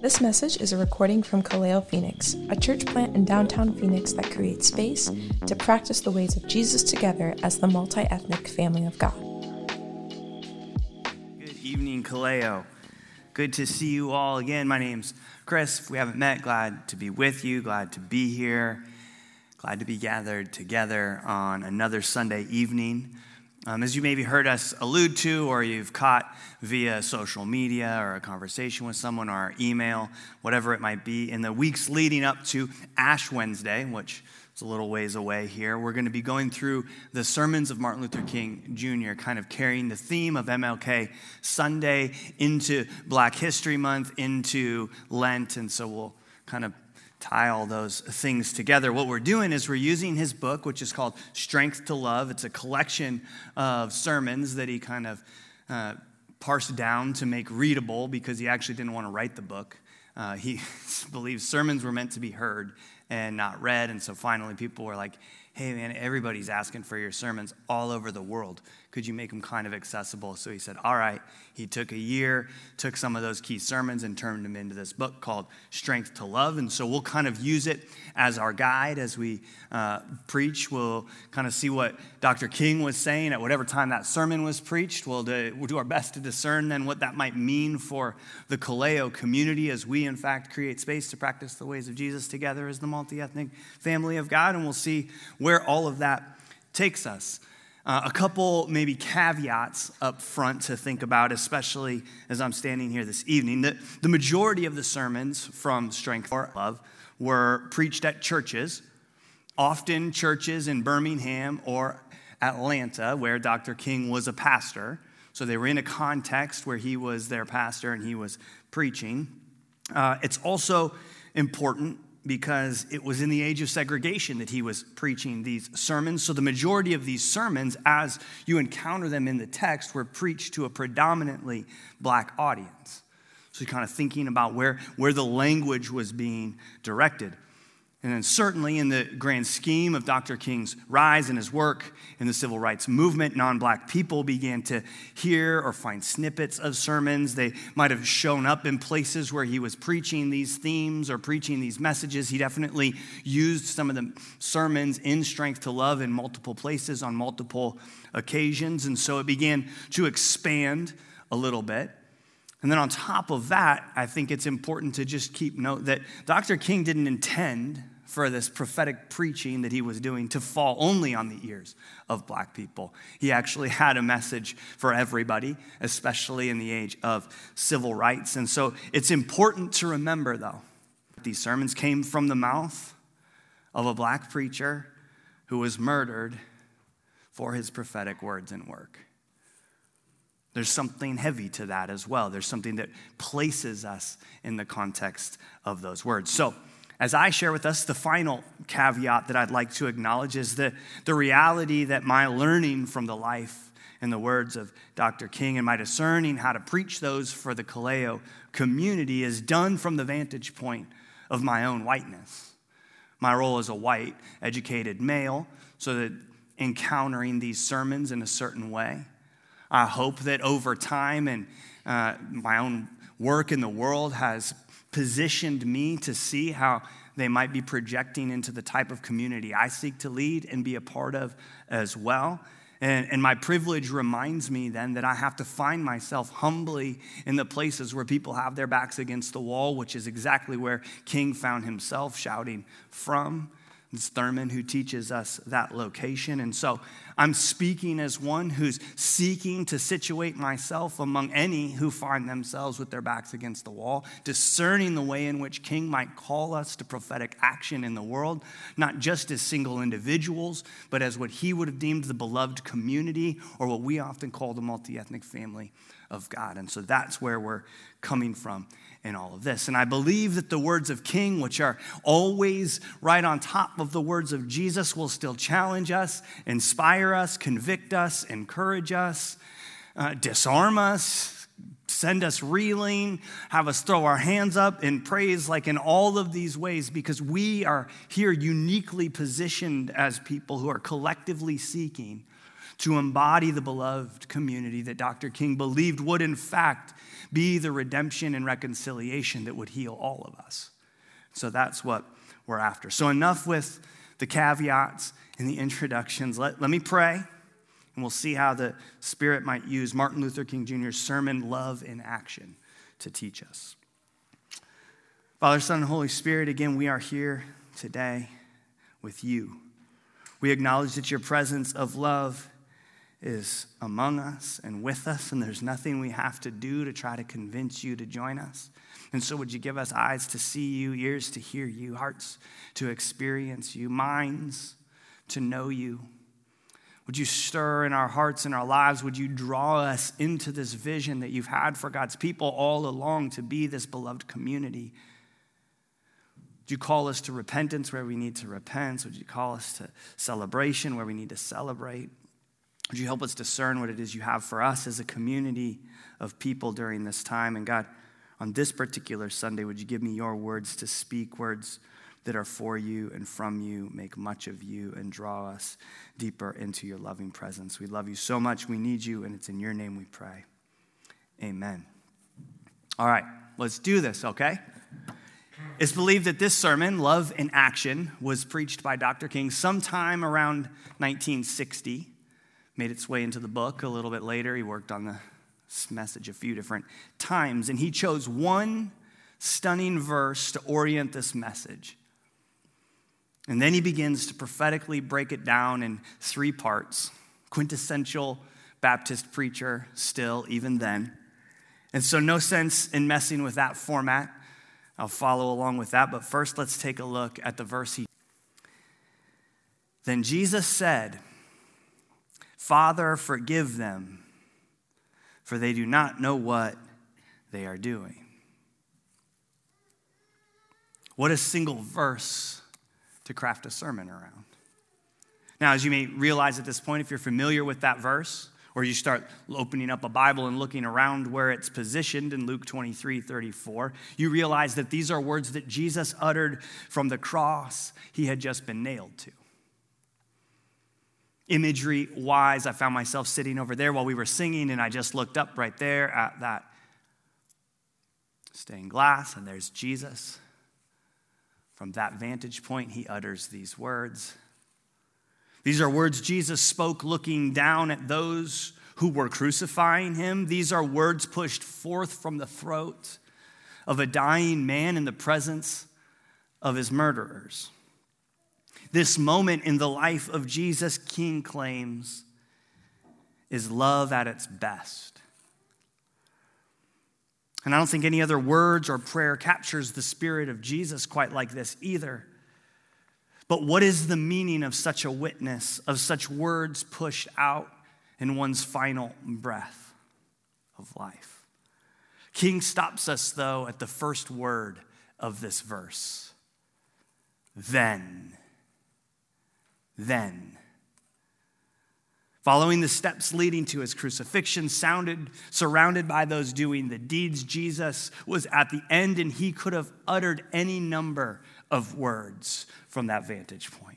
This message is a recording from Kaleo Phoenix, a church plant in downtown Phoenix that creates space to practice the ways of Jesus together as the multi ethnic family of God. Good evening, Kaleo. Good to see you all again. My name's Chris. If we haven't met, glad to be with you, glad to be here, glad to be gathered together on another Sunday evening. Um, as you maybe heard us allude to, or you've caught via social media or a conversation with someone or email, whatever it might be, in the weeks leading up to Ash Wednesday, which is a little ways away here, we're going to be going through the sermons of Martin Luther King Jr., kind of carrying the theme of MLK Sunday into Black History Month, into Lent. And so we'll kind of tie all those things together. What we're doing is we're using his book, which is called Strength to Love. It's a collection of sermons that he kind of uh, parsed down to make readable because he actually didn't want to write the book. Uh, he believes sermons were meant to be heard and not read. And so finally, people were like, hey, man, everybody's asking for your sermons all over the world. Could you make them kind of accessible? So he said, all right. He took a year, took some of those key sermons, and turned them into this book called Strength to Love. And so we'll kind of use it as our guide as we uh, preach. We'll kind of see what Dr. King was saying at whatever time that sermon was preached. We'll do, we'll do our best to discern then what that might mean for the Kaleo community as we, in fact, create space to practice the ways of Jesus together as the multi ethnic family of God. And we'll see where all of that takes us. Uh, a couple maybe caveats up front to think about, especially as I'm standing here this evening. The, the majority of the sermons from Strength to Love were preached at churches, often churches in Birmingham or Atlanta, where Dr. King was a pastor. So they were in a context where he was their pastor and he was preaching. Uh, it's also important because it was in the age of segregation that he was preaching these sermons. So the majority of these sermons, as you encounter them in the text, were preached to a predominantly black audience. So you're kind of thinking about where, where the language was being directed. And then, certainly, in the grand scheme of Dr. King's rise and his work in the civil rights movement, non black people began to hear or find snippets of sermons. They might have shown up in places where he was preaching these themes or preaching these messages. He definitely used some of the sermons in Strength to Love in multiple places on multiple occasions. And so it began to expand a little bit. And then on top of that, I think it's important to just keep note that Dr. King didn't intend for this prophetic preaching that he was doing to fall only on the ears of black people. He actually had a message for everybody, especially in the age of civil rights. And so it's important to remember, though, these sermons came from the mouth of a black preacher who was murdered for his prophetic words and work. There's something heavy to that as well. There's something that places us in the context of those words. So, as I share with us, the final caveat that I'd like to acknowledge is the, the reality that my learning from the life and the words of Dr. King and my discerning how to preach those for the Kaleo community is done from the vantage point of my own whiteness. My role as a white, educated male, so that encountering these sermons in a certain way, I hope that over time and uh, my own work in the world has positioned me to see how they might be projecting into the type of community I seek to lead and be a part of as well. And, and, my privilege reminds me then that I have to find myself humbly in the places where people have their backs against the wall, which is exactly where King found himself shouting from. It's Thurman who teaches us that location. And so I'm speaking as one who's seeking to situate myself among any who find themselves with their backs against the wall, discerning the way in which King might call us to prophetic action in the world, not just as single individuals, but as what he would have deemed the beloved community or what we often call the multi ethnic family of God. And so that's where we're coming from in all of this. And I believe that the words of King, which are always right on top of the words of Jesus, will still challenge us, inspire us, convict us, encourage us, uh, disarm us. Send us reeling, have us throw our hands up in praise, like in all of these ways, because we are here uniquely positioned as people who are collectively seeking to embody the beloved community that Dr. King believed would, in fact, be the redemption and reconciliation that would heal all of us. So that's what we're after. So, enough with the caveats and the introductions. Let, let me pray, and we'll see how the Spirit might use Martin Luther King Jr.'s sermon, Love in Action, to teach us. Father, Son, and Holy Spirit, again, we are here today with you. We acknowledge that your presence of love is among us and with us, and there's nothing we have to do to try to convince you to join us. And so, would you give us eyes to see you, ears to hear you, hearts to experience you, minds to know you? Would you stir in our hearts and our lives? Would you draw us into this vision that you've had for God's people all along to be this beloved community? Would you call us to repentance where we need to repent? Would you call us to celebration where we need to celebrate? Would you help us discern what it is you have for us as a community of people during this time? And God, on this particular Sunday, would you give me your words to speak, words that are for you and from you, make much of you, and draw us deeper into your loving presence? We love you so much. We need you, and it's in your name we pray. Amen. All right, let's do this, okay? It's believed that this sermon, Love in Action, was preached by Dr. King sometime around 1960 made its way into the book a little bit later. He worked on the message a few different times, and he chose one stunning verse to orient this message. And then he begins to prophetically break it down in three parts quintessential Baptist preacher, still, even then. And so, no sense in messing with that format. I'll follow along with that. But first, let's take a look at the verse he. Then Jesus said, Father, forgive them, for they do not know what they are doing. What a single verse to craft a sermon around. Now, as you may realize at this point, if you're familiar with that verse, or you start opening up a Bible and looking around where it's positioned in Luke 23 34, you realize that these are words that Jesus uttered from the cross he had just been nailed to imagery wise, I found myself sitting over there while we were singing, and I just looked up right there at that stained glass, and there's Jesus. From that vantage point, he utters these words. These are words Jesus spoke looking down at those who were crucifying him. These are words pushed forth from the throat of a dying man in the presence of his murderers. This moment in the life of Jesus, King claims, is love at its best. And I don't think any other words or prayer captures the spirit of Jesus quite like this either. But what is the meaning of such a witness, of such words pushed out in one's final breath of life? King stops us, though, at the first word of this verse. Then then. Following the steps leading to his crucifixion, sounded, surrounded by those doing the deeds, Jesus was at the end and he could have uttered any number of words from that vantage point.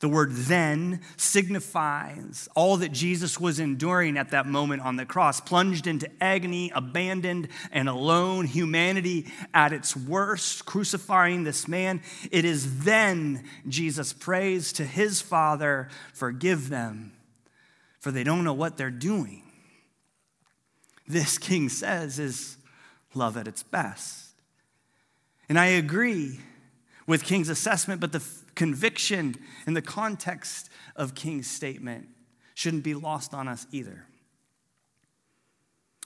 The word then signifies all that Jesus was enduring at that moment on the cross, plunged into agony, abandoned and alone, humanity at its worst, crucifying this man. It is then Jesus prays to his Father, Forgive them, for they don't know what they're doing. This, King says, is love at its best. And I agree with King's assessment, but the conviction in the context of King's statement shouldn't be lost on us either.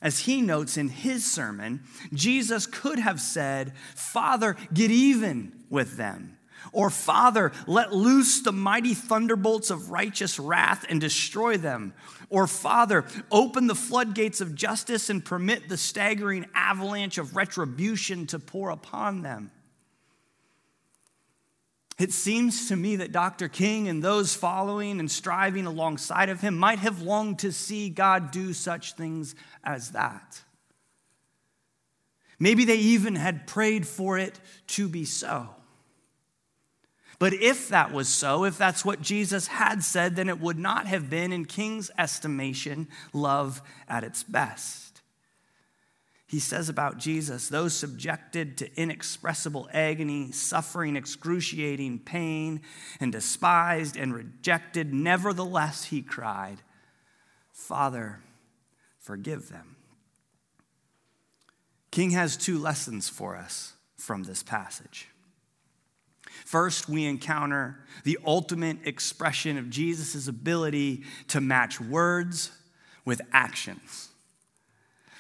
As he notes in his sermon, Jesus could have said, Father, get even with them. Or, Father, let loose the mighty thunderbolts of righteous wrath and destroy them. Or, Father, open the floodgates of justice and permit the staggering avalanche of retribution to pour upon them. It seems to me that Dr. King and those following and striving alongside of him might have longed to see God do such things as that. Maybe they even had prayed for it to be so. But if that was so, if that's what Jesus had said, then it would not have been, in King's estimation, love at its best. He says about Jesus, those subjected to inexpressible agony, suffering excruciating pain, and despised and rejected, nevertheless, he cried, Father, forgive them. King has two lessons for us from this passage. First, we encounter the ultimate expression of Jesus' ability to match words with actions.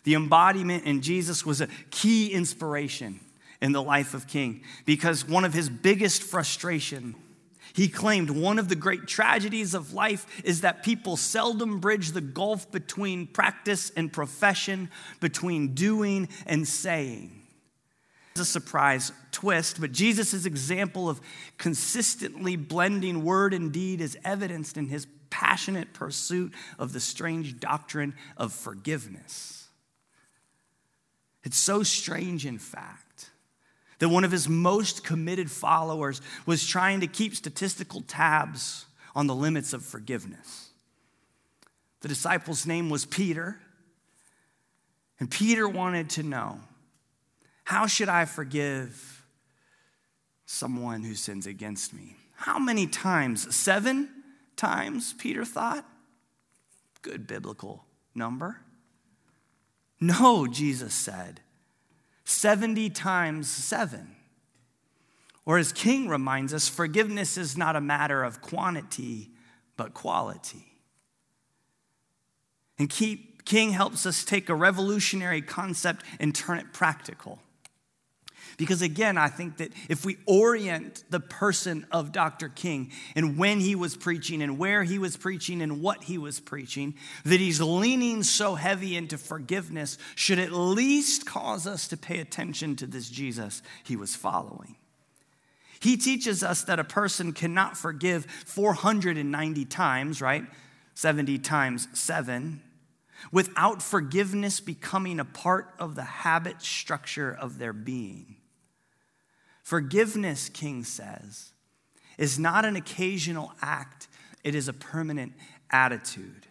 The embodiment in Jesus was a key inspiration in the life of King because one of his biggest frustration he claimed one of the great tragedies of life is that people seldom bridge the gulf between practice and profession, between doing and saying. It's a surprise twist, but Jesus' example of consistently blending word and deed is evidenced in his passionate pursuit of the strange doctrine of forgiveness. It's so strange, in fact that one of his most committed followers was trying to keep statistical tabs on the limits of forgiveness. The disciple's name was Peter, and Peter wanted to know how should I forgive someone who sins against me? How many times? Seven times, Peter thought. Good biblical number. No, Jesus said. 70 times 7. Or as King reminds us, forgiveness is not a matter of quantity, but quality. And King helps us take a revolutionary concept and turn it practical. Because again, I think that if we orient the person of Dr. King and when he was preaching and where he was preaching and what he was preaching, that he's leaning so heavy into forgiveness should at least cause us to pay attention to this Jesus he was following. He teaches us that a person cannot forgive 490 times, right? 70 times 7 without forgiveness becoming a part of the habit structure of their being. Forgiveness, King says, is not an occasional act, it is a permanent attitude.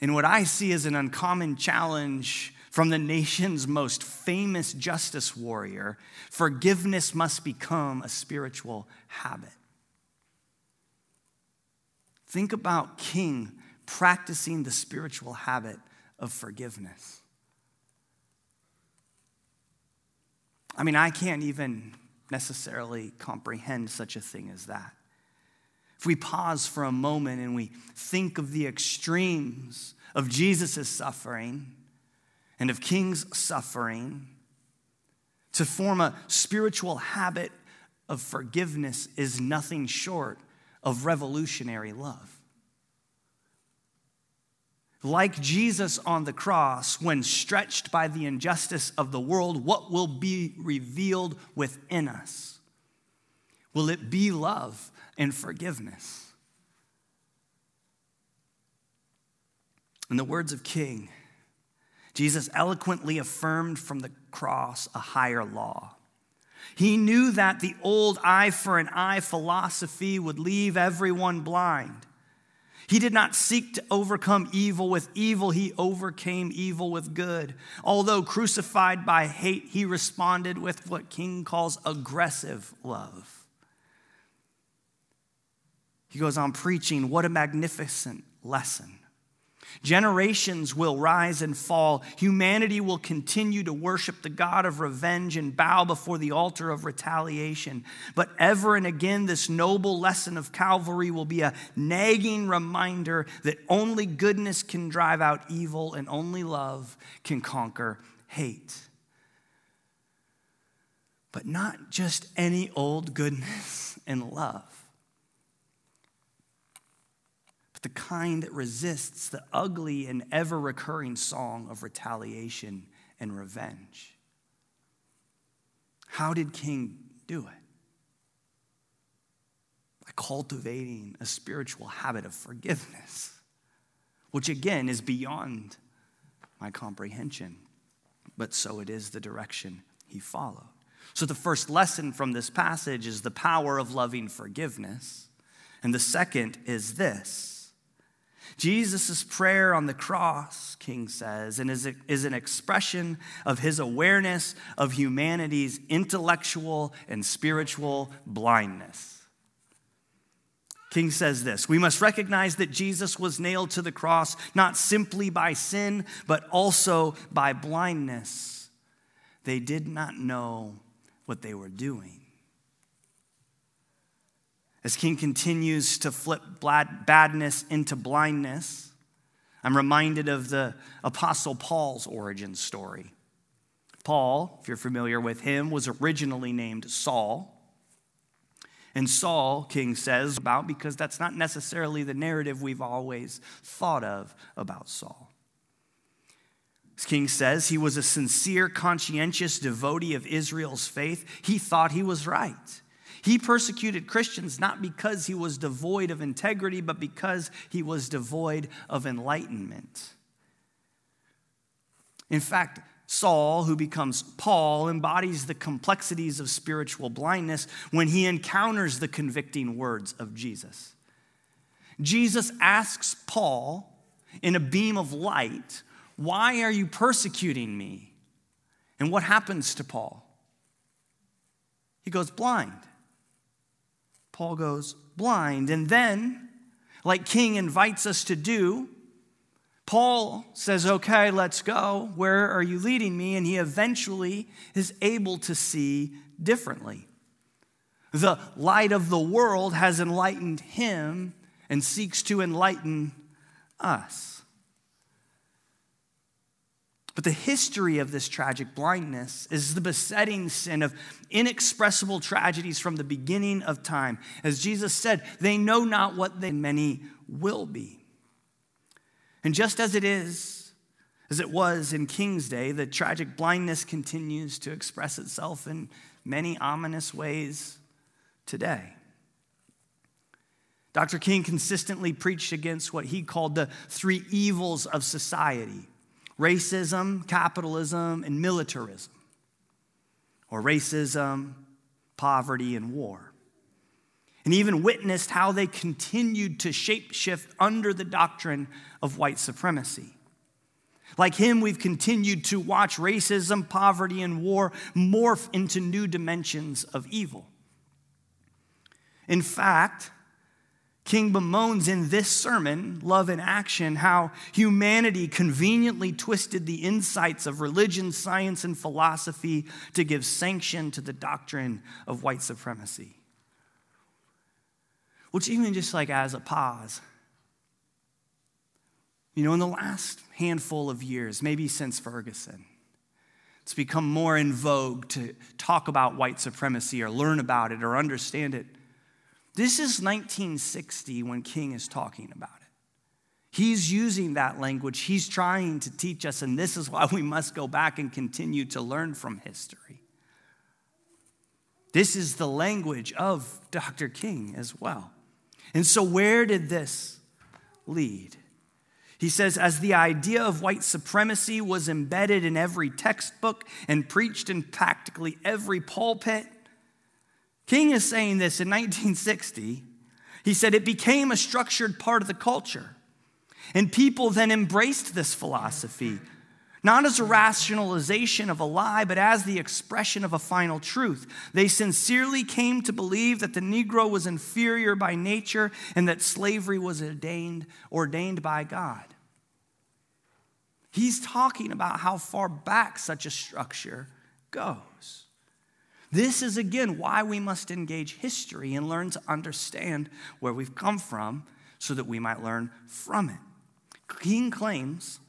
And what I see as an uncommon challenge from the nation's most famous justice warrior, forgiveness must become a spiritual habit. Think about King practicing the spiritual habit of forgiveness. I mean, I can't even necessarily comprehend such a thing as that. If we pause for a moment and we think of the extremes of Jesus' suffering and of King's suffering, to form a spiritual habit of forgiveness is nothing short of revolutionary love. Like Jesus on the cross, when stretched by the injustice of the world, what will be revealed within us? Will it be love and forgiveness? In the words of King, Jesus eloquently affirmed from the cross a higher law. He knew that the old eye for an eye philosophy would leave everyone blind. He did not seek to overcome evil with evil, he overcame evil with good. Although crucified by hate, he responded with what King calls aggressive love. He goes on preaching, what a magnificent lesson. Generations will rise and fall. Humanity will continue to worship the God of revenge and bow before the altar of retaliation. But ever and again, this noble lesson of Calvary will be a nagging reminder that only goodness can drive out evil and only love can conquer hate. But not just any old goodness and love but the kind that resists the ugly and ever recurring song of retaliation and revenge. How did King do it? By cultivating a spiritual habit of forgiveness, which again is beyond my comprehension, but so it is the direction he followed. So, the first lesson from this passage is the power of loving forgiveness. And the second is this Jesus' prayer on the cross, King says, and is, is an expression of his awareness of humanity's intellectual and spiritual blindness. King says this We must recognize that Jesus was nailed to the cross not simply by sin, but also by blindness. They did not know what they were doing. As King continues to flip badness into blindness, I'm reminded of the Apostle Paul's origin story. Paul, if you're familiar with him, was originally named Saul. And Saul, King says, about because that's not necessarily the narrative we've always thought of about Saul. As King says, he was a sincere, conscientious devotee of Israel's faith. He thought he was right. He persecuted Christians not because he was devoid of integrity, but because he was devoid of enlightenment. In fact, Saul, who becomes Paul, embodies the complexities of spiritual blindness when he encounters the convicting words of Jesus. Jesus asks Paul in a beam of light, Why are you persecuting me? And what happens to Paul? He goes blind. Paul goes blind. And then, like King invites us to do, Paul says, Okay, let's go. Where are you leading me? And he eventually is able to see differently. The light of the world has enlightened him and seeks to enlighten us. But the history of this tragic blindness is the besetting sin of inexpressible tragedies from the beginning of time. As Jesus said, they know not what they many will be. And just as it is, as it was in King's Day, the tragic blindness continues to express itself in many ominous ways today. Dr. King consistently preached against what he called the three evils of society racism, capitalism, and militarism, or racism, poverty, and war and even witnessed how they continued to shapeshift under the doctrine of white supremacy. Like him, we've continued to watch racism, poverty, and war morph into new dimensions of evil. In fact, King bemoans in this sermon, Love in Action, how humanity conveniently twisted the insights of religion, science, and philosophy to give sanction to the doctrine of white supremacy. Which, even just like as a pause, you know, in the last handful of years, maybe since Ferguson, it's become more in vogue to talk about white supremacy or learn about it or understand it. This is 1960 when King is talking about it. He's using that language. He's trying to teach us, and this is why we must go back and continue to learn from history. This is the language of Dr. King as well. And so, where did this lead? He says, as the idea of white supremacy was embedded in every textbook and preached in practically every pulpit, King is saying this in 1960. He said it became a structured part of the culture. And people then embraced this philosophy not as a rationalization of a lie, but as the expression of a final truth. They sincerely came to believe that the Negro was inferior by nature and that slavery was ordained, ordained by God. He's talking about how far back such a structure goes. This is again why we must engage history and learn to understand where we've come from so that we might learn from it. King claims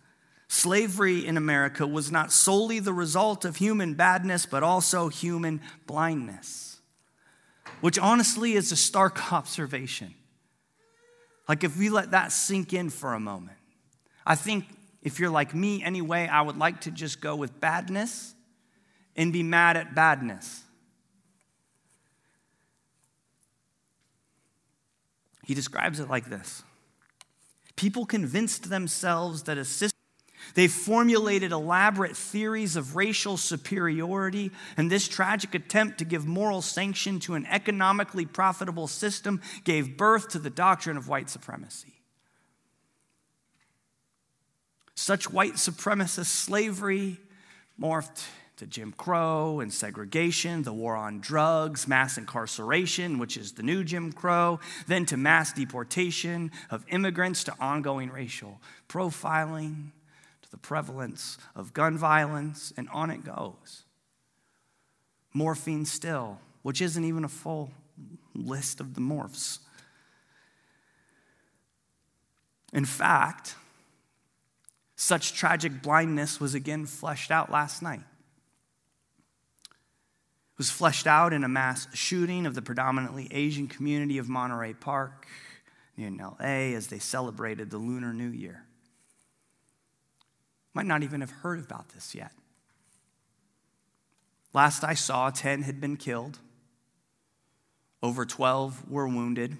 Slavery in America was not solely the result of human badness, but also human blindness, which honestly is a stark observation. Like, if we let that sink in for a moment, I think if you're like me anyway, I would like to just go with badness and be mad at badness. He describes it like this People convinced themselves that a system They formulated elaborate theories of racial superiority, and this tragic attempt to give moral sanction to an economically profitable system gave birth to the doctrine of white supremacy. Such white supremacist slavery morphed to Jim Crow and segregation, the war on drugs, mass incarceration, which is the new Jim Crow, then to mass deportation of immigrants, to ongoing racial profiling, to the prevalence of gun violence, and on it goes. Morphine still, which isn't even a full list of the morphs. In fact, such tragic blindness was again fleshed out last night. Was fleshed out in a mass shooting of the predominantly Asian community of Monterey Park in LA as they celebrated the Lunar New Year. Might not even have heard about this yet. Last I saw, 10 had been killed, over 12 were wounded,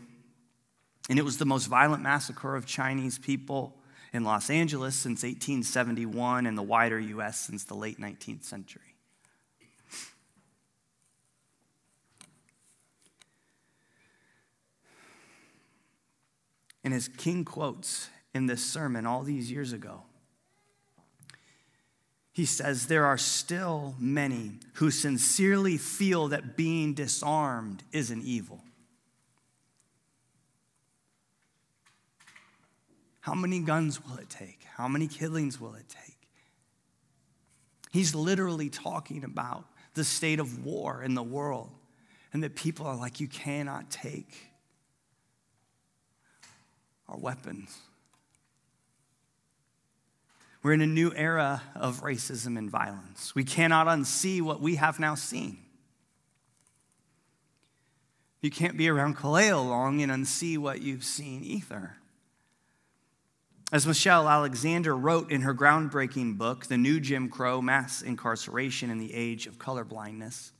and it was the most violent massacre of Chinese people in Los Angeles since 1871 and the wider U.S. since the late 19th century. And as King quotes in this sermon all these years ago, he says, There are still many who sincerely feel that being disarmed is an evil. How many guns will it take? How many killings will it take? He's literally talking about the state of war in the world and that people are like, you cannot take our weapons. We're in a new era of racism and violence. We cannot unsee what we have now seen. You can't be around Kaleo long and unsee what you've seen either. As Michelle Alexander wrote in her groundbreaking book, The New Jim Crow Mass Incarceration in the Age of Colorblindness,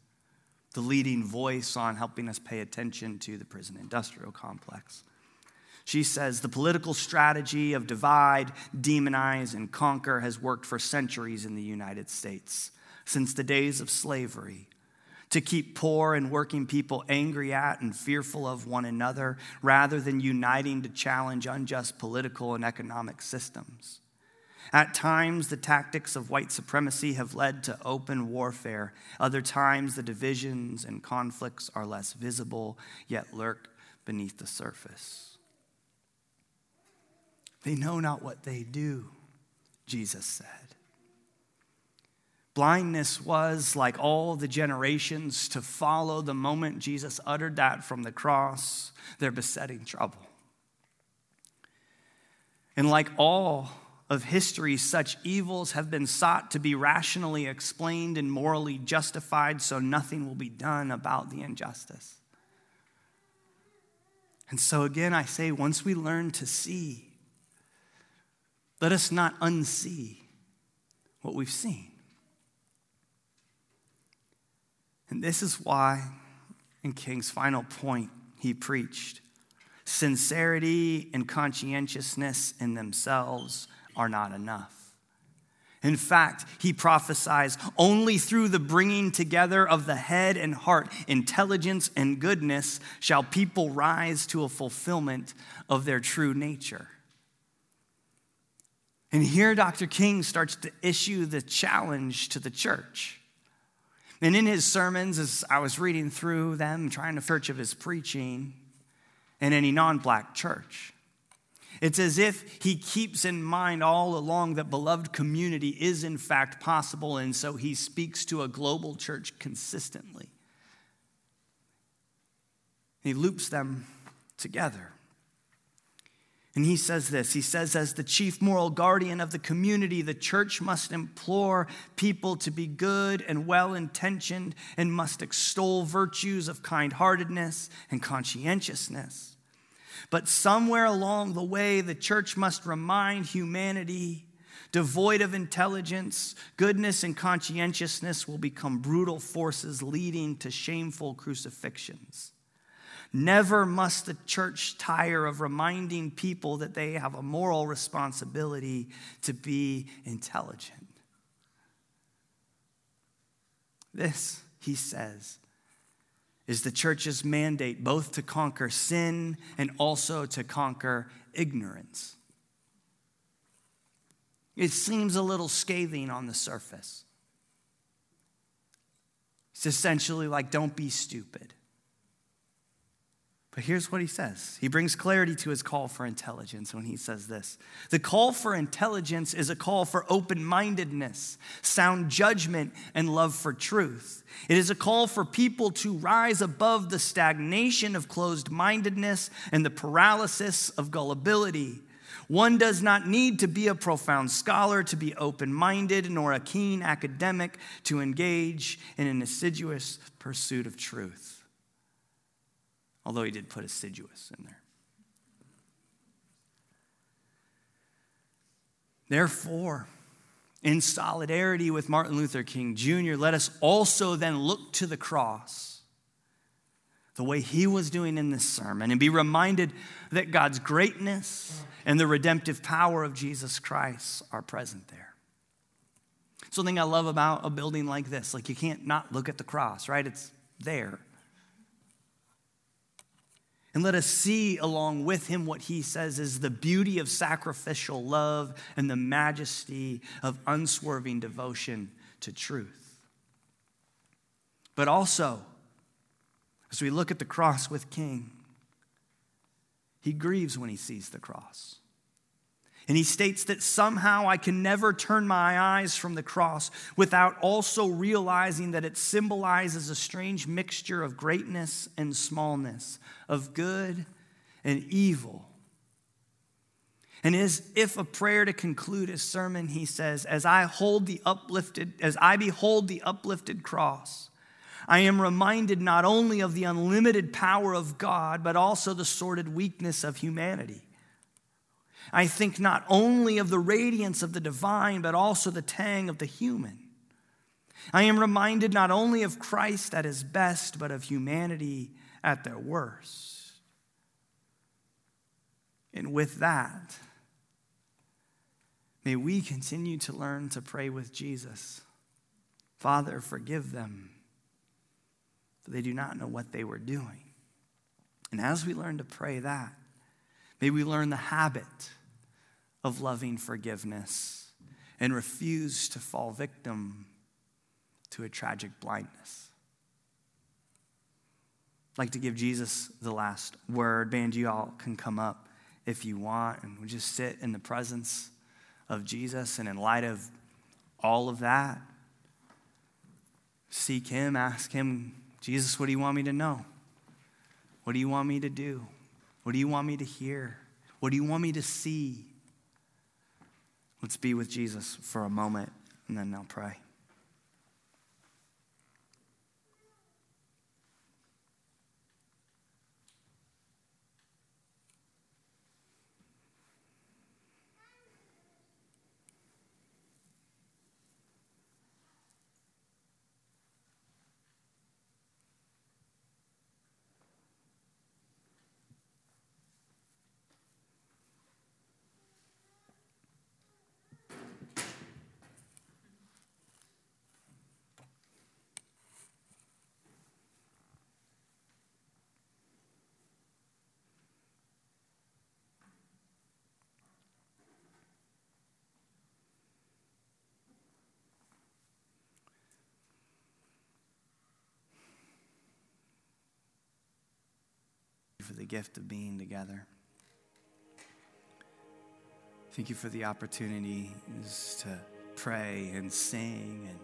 the leading voice on helping us pay attention to the prison industrial complex. She says the political strategy of divide, demonize, and conquer has worked for centuries in the United States, since the days of slavery to keep poor and working people angry at and fearful of one another rather than uniting to challenge unjust political and economic systems. At times, the tactics of white supremacy have led to open warfare. Other times, the divisions and conflicts are less visible, yet lurk beneath the surface. They know not what they do, Jesus said. Blindness was, like all the generations to follow the moment Jesus uttered that from the cross, their besetting trouble. And like all of history, such evils have been sought to be rationally explained and morally justified, so nothing will be done about the injustice. And so, again, I say, once we learn to see, let us not unsee what we've seen. And this is why, in King's final point, he preached sincerity and conscientiousness in themselves are not enough. In fact, he prophesies only through the bringing together of the head and heart, intelligence and goodness, shall people rise to a fulfillment of their true nature. And here, Dr. King starts to issue the challenge to the church. And in his sermons, as I was reading through them, trying to search of his preaching in any non black church, it's as if he keeps in mind all along that beloved community is in fact possible, and so he speaks to a global church consistently. He loops them together. And he says this He says, as the chief moral guardian of the community, the church must implore people to be good and well intentioned and must extol virtues of kind heartedness and conscientiousness. But somewhere along the way, the church must remind humanity devoid of intelligence, goodness, and conscientiousness will become brutal forces leading to shameful crucifixions. Never must the church tire of reminding people that they have a moral responsibility to be intelligent. This, he says, is the church's mandate both to conquer sin and also to conquer ignorance. It seems a little scathing on the surface. It's essentially like, don't be stupid. But here's what he says he brings clarity to his call for intelligence when he says this The call for intelligence is a call for open mindedness, sound judgment, and love for truth. It is a call for people to rise above the stagnation of closed mindedness and the paralysis of gullibility. One does not need to be a profound scholar to be open minded, nor a keen academic to engage in an assiduous pursuit of truth although he did put assiduous in there. Therefore, in solidarity with Martin Luther King Jr., let us also then look to the cross the way he was doing in this sermon and be reminded that God's greatness and the redemptive power of Jesus Christ are present there. Something I love about a building like this, like you can't not look at the cross, right? It's there. And let us see along with him what he says is the beauty of sacrificial love and the majesty of unswerving devotion to truth. But also, as we look at the cross with King, he grieves when he sees the cross. And he states that somehow I can never turn my eyes from the cross without also realizing that it symbolizes a strange mixture of greatness and smallness, of good and evil. And as if a prayer to conclude his sermon, he says, As I hold the uplifted, as I behold the uplifted cross, I am reminded not only of the unlimited power of God, but also the sordid weakness of humanity. I think not only of the radiance of the divine, but also the tang of the human. I am reminded not only of Christ at his best, but of humanity at their worst. And with that, may we continue to learn to pray with Jesus Father, forgive them, for they do not know what they were doing. And as we learn to pray that, may we learn the habit of loving forgiveness and refuse to fall victim to a tragic blindness. I'd like to give Jesus the last word. Band, you all can come up if you want, and we just sit in the presence of Jesus. And in light of all of that, seek Him, ask Him, Jesus, what do you want me to know? What do you want me to do? What do you want me to hear? What do you want me to see? Let's be with Jesus for a moment and then I'll pray. For the gift of being together. Thank you for the opportunity to pray and sing and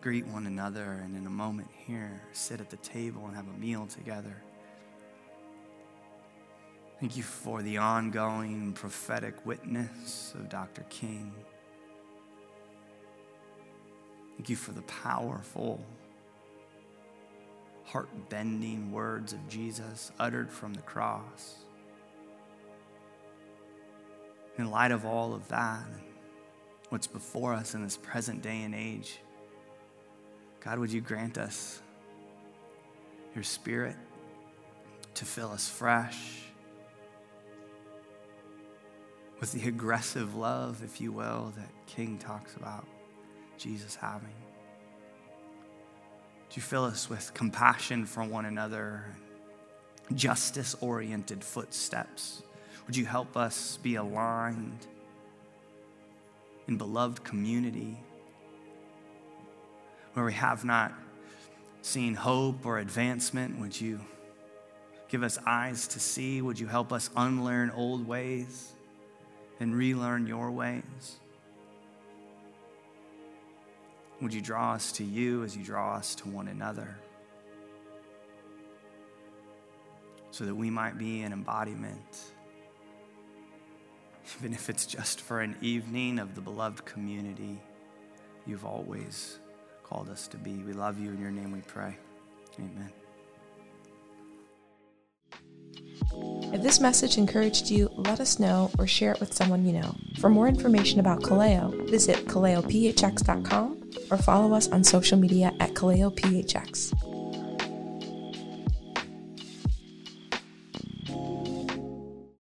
greet one another, and in a moment here, sit at the table and have a meal together. Thank you for the ongoing prophetic witness of Dr. King. Thank you for the powerful heart bending words of Jesus uttered from the cross. In light of all of that, what's before us in this present day and age, God, would you grant us your spirit? to fill us fresh with the aggressive love, if you will, that King talks about Jesus having. Do you fill us with compassion for one another, justice oriented footsteps? Would you help us be aligned in beloved community where we have not seen hope or advancement? Would you give us eyes to see? Would you help us unlearn old ways and relearn your ways? Would you draw us to you as you draw us to one another? So that we might be an embodiment, even if it's just for an evening of the beloved community you've always called us to be. We love you. In your name we pray. Amen. If this message encouraged you, let us know or share it with someone you know. For more information about Kaleo, visit kaleophx.com or follow us on social media at KaleoPHX.